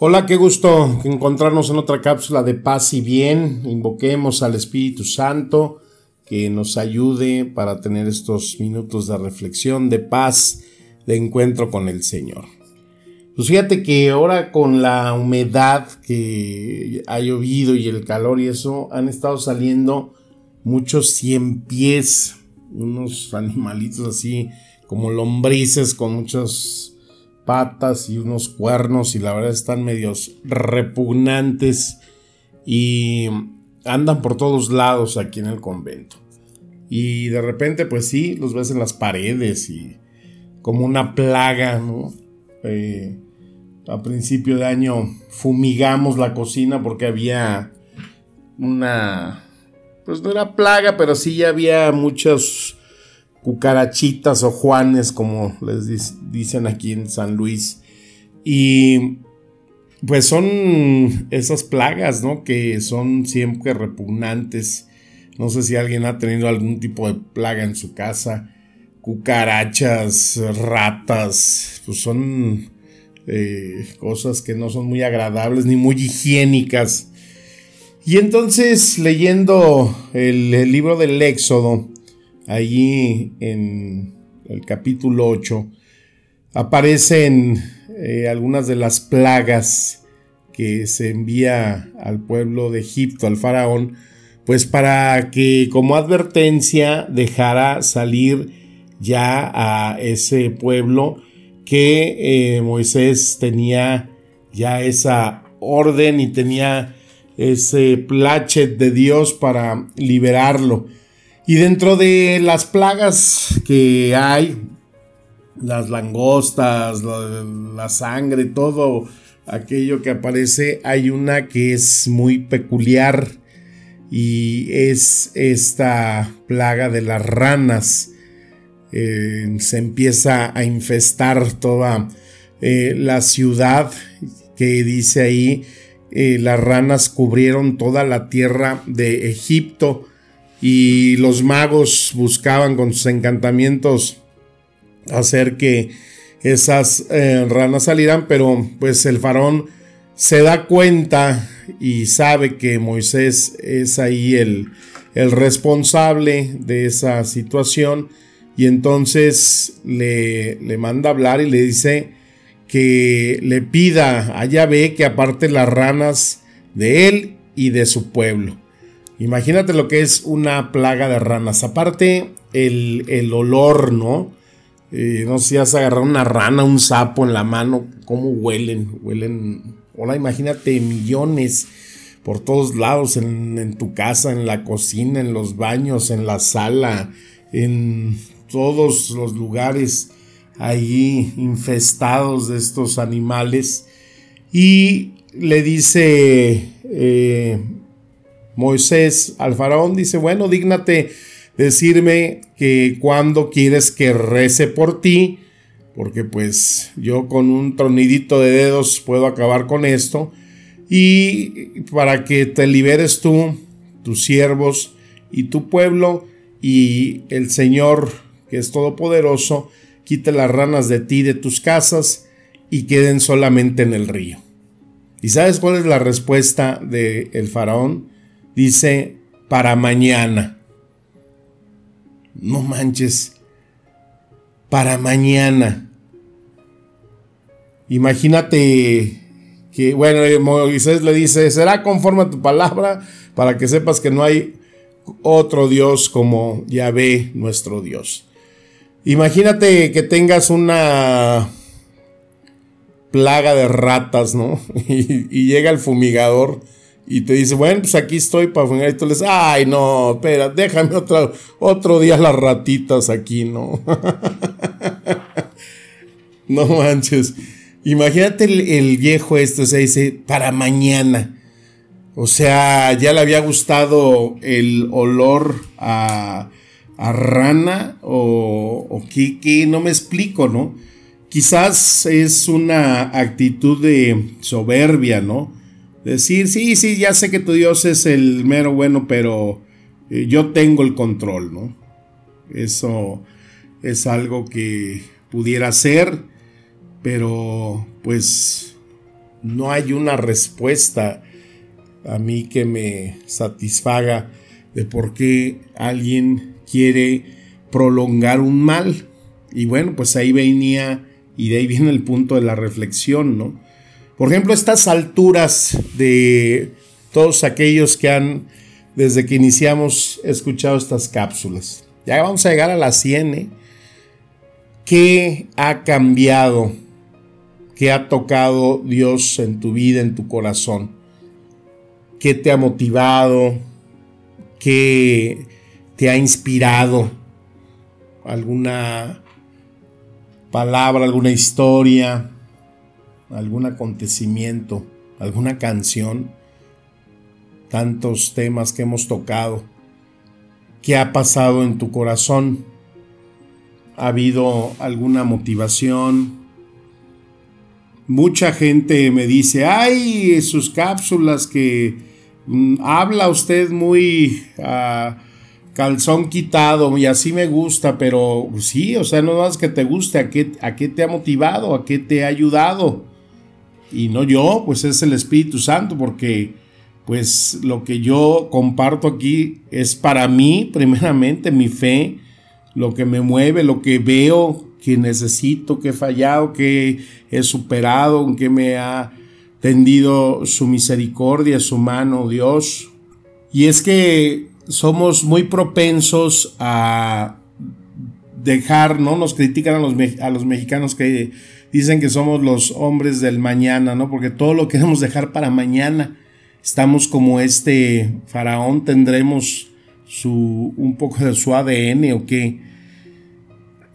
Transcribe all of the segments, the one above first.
Hola, qué gusto encontrarnos en otra cápsula de paz y bien. Invoquemos al Espíritu Santo que nos ayude para tener estos minutos de reflexión, de paz, de encuentro con el Señor. Pues fíjate que ahora con la humedad que ha llovido y el calor y eso, han estado saliendo muchos cien pies, unos animalitos así como lombrices con muchos patas y unos cuernos y la verdad están medios repugnantes y andan por todos lados aquí en el convento. Y de repente pues sí, los ves en las paredes y como una plaga, ¿no? Eh, a principio de año fumigamos la cocina porque había una... Pues no era plaga, pero sí había muchos cucarachitas o juanes, como les dicen aquí en San Luis. Y pues son esas plagas, ¿no? Que son siempre repugnantes. No sé si alguien ha tenido algún tipo de plaga en su casa. Cucarachas, ratas, pues son eh, cosas que no son muy agradables ni muy higiénicas. Y entonces leyendo el, el libro del Éxodo, allí en el capítulo 8 aparecen eh, algunas de las plagas que se envía al pueblo de Egipto, al faraón, pues para que como advertencia dejara salir ya a ese pueblo que eh, Moisés tenía ya esa orden y tenía ese plachet de Dios para liberarlo. Y dentro de las plagas que hay, las langostas, la, sangre, todo aquello que aparece, hay una que es muy peculiar y es esta plaga de las ranas. Eh, se empieza a infestar toda eh, la ciudad que dice ahí, eh, las ranas cubrieron toda la tierra de Egipto y los magos buscaban con sus encantamientos hacer que esas eh, ranas salieran, pero pues el faraón se da cuenta y sabe que Moisés es ahí el, el responsable de esa situación y entonces le, le manda hablar y le dice que le pida a Yahvé que aparte las ranas de él y de su pueblo. Imagínate lo que es una plaga de ranas. Aparte, el, olor, ¿no? Eh, no sé si has agarrado una rana, un sapo en la mano, cómo huelen. Huelen. Hola, imagínate millones por todos lados, en, en tu casa, en la cocina, en los baños, en la sala, en todos los lugares ahí infestados de estos animales. Y le dice eh, Moisés al faraón dice, bueno, dígnate decirme que cuando quieres que rece por ti, porque pues yo con un tronidito de dedos puedo acabar con esto, y para que te liberes tú, tus siervos y tu pueblo, y el Señor, que es todopoderoso, quite las ranas de ti, de tus casas, y queden solamente en el río. ¿Y sabes cuál es la respuesta del el faraón? Dice para mañana. No manches, para mañana. Imagínate que, bueno, Moisés le dice, será conforme a tu palabra para que sepas que no hay otro Dios como Yahvé, nuestro Dios. Imagínate que tengas una plaga de ratas, ¿no? y, y llega el fumigador y te dice, bueno, pues aquí estoy para fumigar. Y tú le dices, ay, no, espera, déjame otro, día las ratitas aquí, ¿no? no manches. Imagínate el, viejo esto, se dice, para mañana. O sea, ya le había gustado el olor a, rana o, o kiki, no me explico, ¿no? Quizás es una actitud de soberbia, ¿no? Decir, sí, sí, ya sé que tu Dios es el mero bueno, pero eh, yo tengo el control, ¿no? Eso es algo que pudiera ser, pero pues no hay una respuesta a mí que me satisfaga de por qué alguien quiere prolongar un mal. Y bueno, pues ahí venía y de ahí viene el punto de la reflexión, ¿no? Por ejemplo, estas alturas de todos aquellos que han, desde que iniciamos, escuchado estas cápsulas. Ya vamos a llegar a la 100, ¿eh? ¿Qué ha cambiado? ¿Qué ha tocado Dios en tu vida, en tu corazón? ¿Qué te ha motivado? ¿Qué te ha inspirado? ¿Alguna palabra, alguna historia, algún acontecimiento, alguna canción, tantos temas que hemos tocado. ¿Qué ha pasado en tu corazón? ¿Ha habido alguna motivación? Mucha gente me dice, ay, sus cápsulas que mm, habla usted muy... Ah, calzón quitado y así me gusta, pero sí, o sea, no más que te guste, ¿a qué, a qué te ha motivado, a qué te ha ayudado. Y no yo, pues es el Espíritu Santo, porque pues lo que yo comparto aquí es para mí, primeramente, mi fe, lo que me mueve, lo que veo que necesito, que he fallado, que he superado, que me ha tendido su misericordia, su mano, Dios. Y es que somos muy propensos a dejar, ¿no? Nos critican a los, a los mexicanos que dicen que somos los hombres del mañana, ¿no? Porque todo lo queremos dejar para mañana. Estamos como este faraón, tendremos su, un poco de su ADN o qué.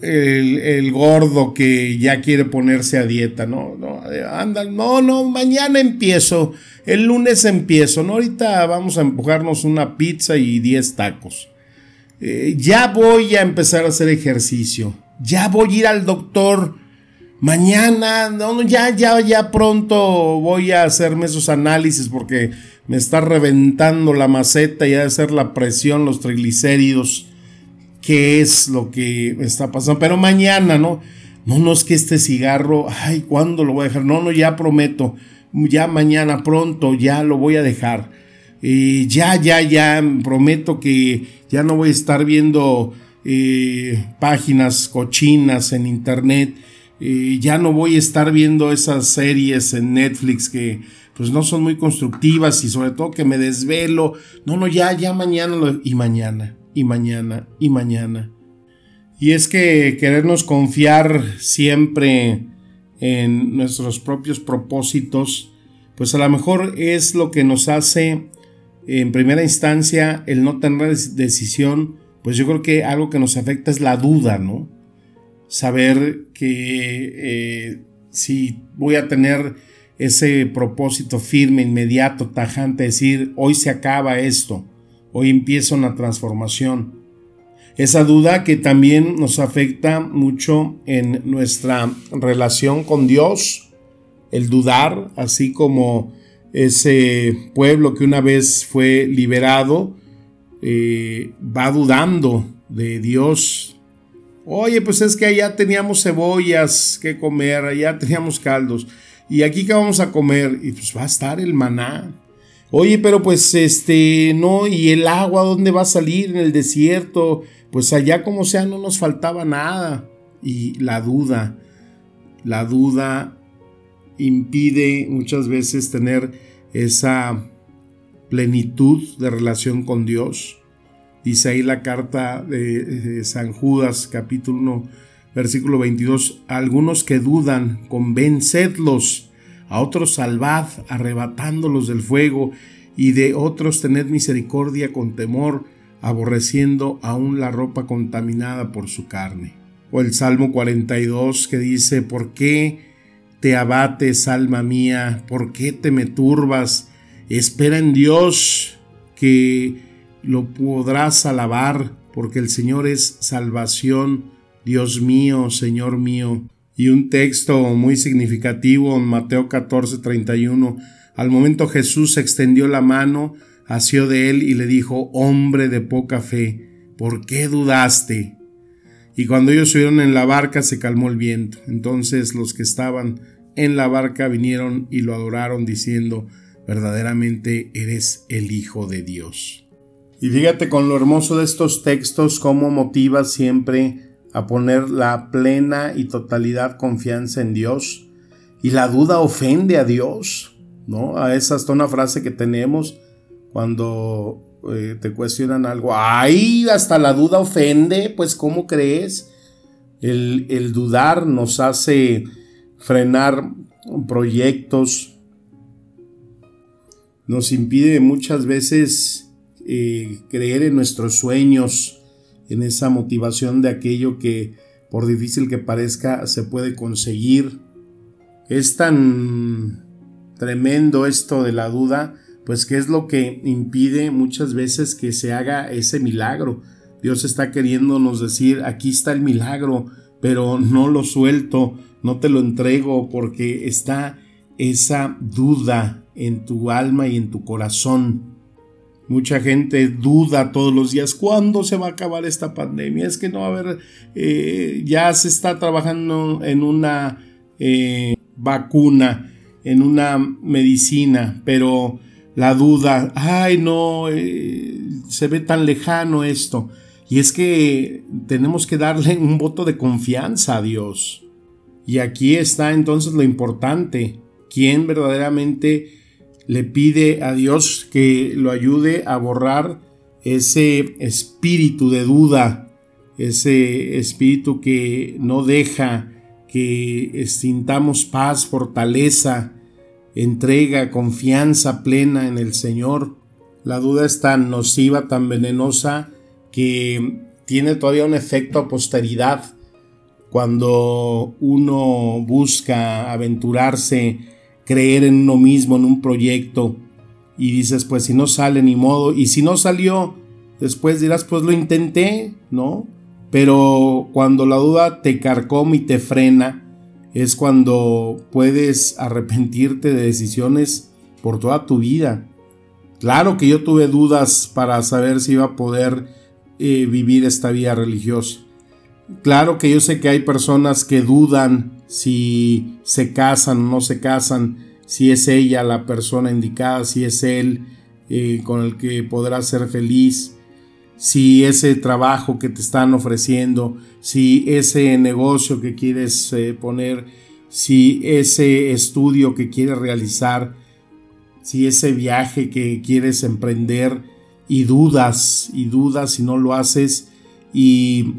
El, gordo que ya quiere ponerse a dieta, ¿no? No, anda, no, no, mañana empiezo. El lunes empiezo, ¿no? Ahorita vamos a empujarnos una pizza y 10 tacos. Eh, ya voy a empezar a hacer ejercicio. Ya voy a ir al doctor. Mañana, no, ya, ya, ya pronto voy a hacerme esos análisis porque me está reventando la maceta y ha de ser la presión, los triglicéridos. ¿Qué es lo que está pasando? Pero mañana, ¿no? No, no es que este cigarro, ay, ¿cuándo lo voy a dejar? No, no, ya prometo ya mañana pronto, ya lo voy a dejar. Ya, ya, ya, prometo que ya no voy a estar viendo eh, páginas cochinas en internet. Ya no voy a estar viendo esas series en Netflix que pues no son muy constructivas y sobre todo que me desvelo. No, no, ya, ya mañana y mañana, y mañana, y mañana. Y es que querernos confiar siempre en nuestros propios propósitos, pues a lo mejor es lo que nos hace en primera instancia el no tener decisión, pues yo creo que algo que nos afecta es la duda, ¿no? Saber que eh, si voy a tener ese propósito firme, inmediato, tajante, decir, hoy se acaba esto, hoy empieza una transformación. Esa duda que también nos afecta mucho en nuestra relación con Dios, el dudar, así como ese pueblo que una vez fue liberado, eh, va dudando de Dios. Oye, pues es que allá teníamos cebollas que comer, allá teníamos caldos. ¿Y aquí qué vamos a comer? Y pues va a estar el maná. Oye, pero pues este, no, ¿y el agua dónde va a salir en el desierto? Pues allá como sea no nos faltaba nada. Y la duda, la duda impide muchas veces tener esa plenitud de relación con Dios. Dice ahí la carta de, San Judas capítulo 1 versículo 22, algunos que dudan, convencedlos a otros salvad, arrebatándolos del fuego, y de otros tened misericordia con temor, aborreciendo aún la ropa contaminada por su carne. O el Salmo 42 que dice, ¿por qué te abates, alma mía? ¿Por qué te me turbas? Espera en Dios que lo podrás alabar, porque el Señor es salvación, Dios mío, Señor mío. Y un texto muy significativo en Mateo 14, 31. Al momento Jesús extendió la mano, asió de él y le dijo, hombre de poca fe, ¿por qué dudaste? Y cuando ellos subieron en la barca se calmó el viento. Entonces los que estaban en la barca vinieron y lo adoraron diciendo, verdaderamente eres el Hijo de Dios. Y fíjate con lo hermoso de estos textos, cómo motiva siempre a poner la plena y totalidad confianza en Dios. Y la duda ofende a Dios, ¿no? A esa hasta una frase que tenemos cuando eh, te cuestionan algo. ¡Ay! Hasta la duda ofende, pues ¿cómo crees? El, el dudar nos hace frenar proyectos, nos impide muchas veces eh, creer en nuestros sueños, en esa motivación de aquello que, por difícil que parezca, se puede conseguir. Es tan tremendo esto de la duda, pues que es lo que impide muchas veces que se haga ese milagro. Dios está queriéndonos decir, aquí está el milagro, pero no lo suelto, no te lo entrego porque está esa duda en tu alma y en tu corazón. Mucha gente duda todos los días, ¿cuándo se va a acabar esta pandemia? Es que no va a haber, eh, ya se está trabajando en una eh, vacuna, en una medicina, pero la duda, ay no, eh, se ve tan lejano esto. Y es que tenemos que darle un voto de confianza a Dios. Y aquí está entonces lo importante, quién verdaderamente le pide a Dios que lo ayude a borrar ese espíritu de duda, ese espíritu que no deja que sintamos paz, fortaleza, entrega, confianza plena en el Señor. La duda es tan nociva, tan venenosa, que tiene todavía un efecto a posteridad. Cuando uno busca aventurarse creer en uno mismo, en un proyecto, y dices, pues si no sale ni modo, y si no salió, después dirás, pues lo intenté, ¿no? Pero cuando la duda te carcome y te frena, es cuando puedes arrepentirte de decisiones por toda tu vida. Claro que yo tuve dudas para saber si iba a poder eh, vivir esta vida religiosa. Claro que yo sé que hay personas que dudan si se casan o no se casan, si es ella la persona indicada, si es él eh, con el que podrás ser feliz, si ese trabajo que te están ofreciendo, si ese negocio que quieres eh, poner, si ese estudio que quieres realizar, si ese viaje que quieres emprender y dudas y dudas si no lo haces y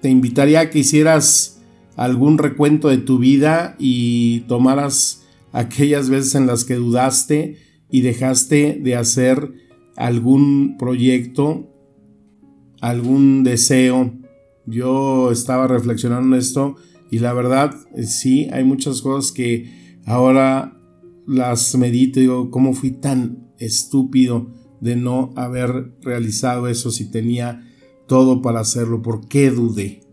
te invitaría a que hicieras algún recuento de tu vida y tomaras aquellas veces en las que dudaste y dejaste de hacer algún proyecto, algún deseo. Yo estaba reflexionando esto y la verdad eh, sí, hay muchas cosas que ahora las medito y digo, ¿cómo fui tan estúpido de no haber realizado eso si tenía todo para hacerlo? ¿Por qué dudé?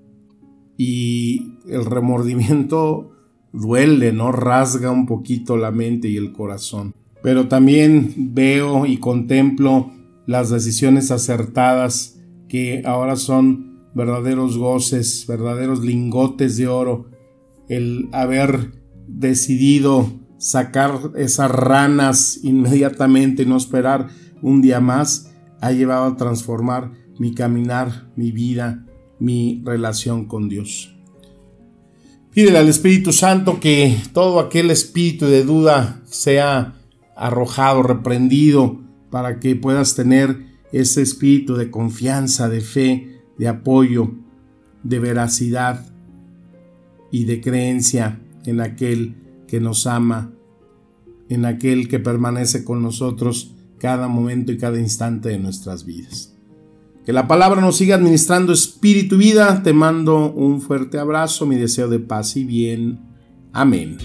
y el remordimiento duele, ¿no? Rasga un poquito la mente y el corazón. Pero también veo y contemplo las decisiones acertadas que ahora son verdaderos goces, verdaderos lingotes de oro. El haber decidido sacar esas ranas inmediatamente, no esperar un día más, ha llevado a transformar mi caminar, mi vida, mi relación con Dios. Pídele al Espíritu Santo que todo aquel espíritu de duda sea arrojado, reprendido, para que puedas tener ese espíritu de confianza, de fe, de apoyo, de veracidad y de creencia en aquel que nos ama, en aquel que permanece con nosotros cada momento y cada instante de nuestras vidas. Que la palabra nos siga administrando espíritu y vida. Te mando un fuerte abrazo, mi deseo de paz y bien. Amén.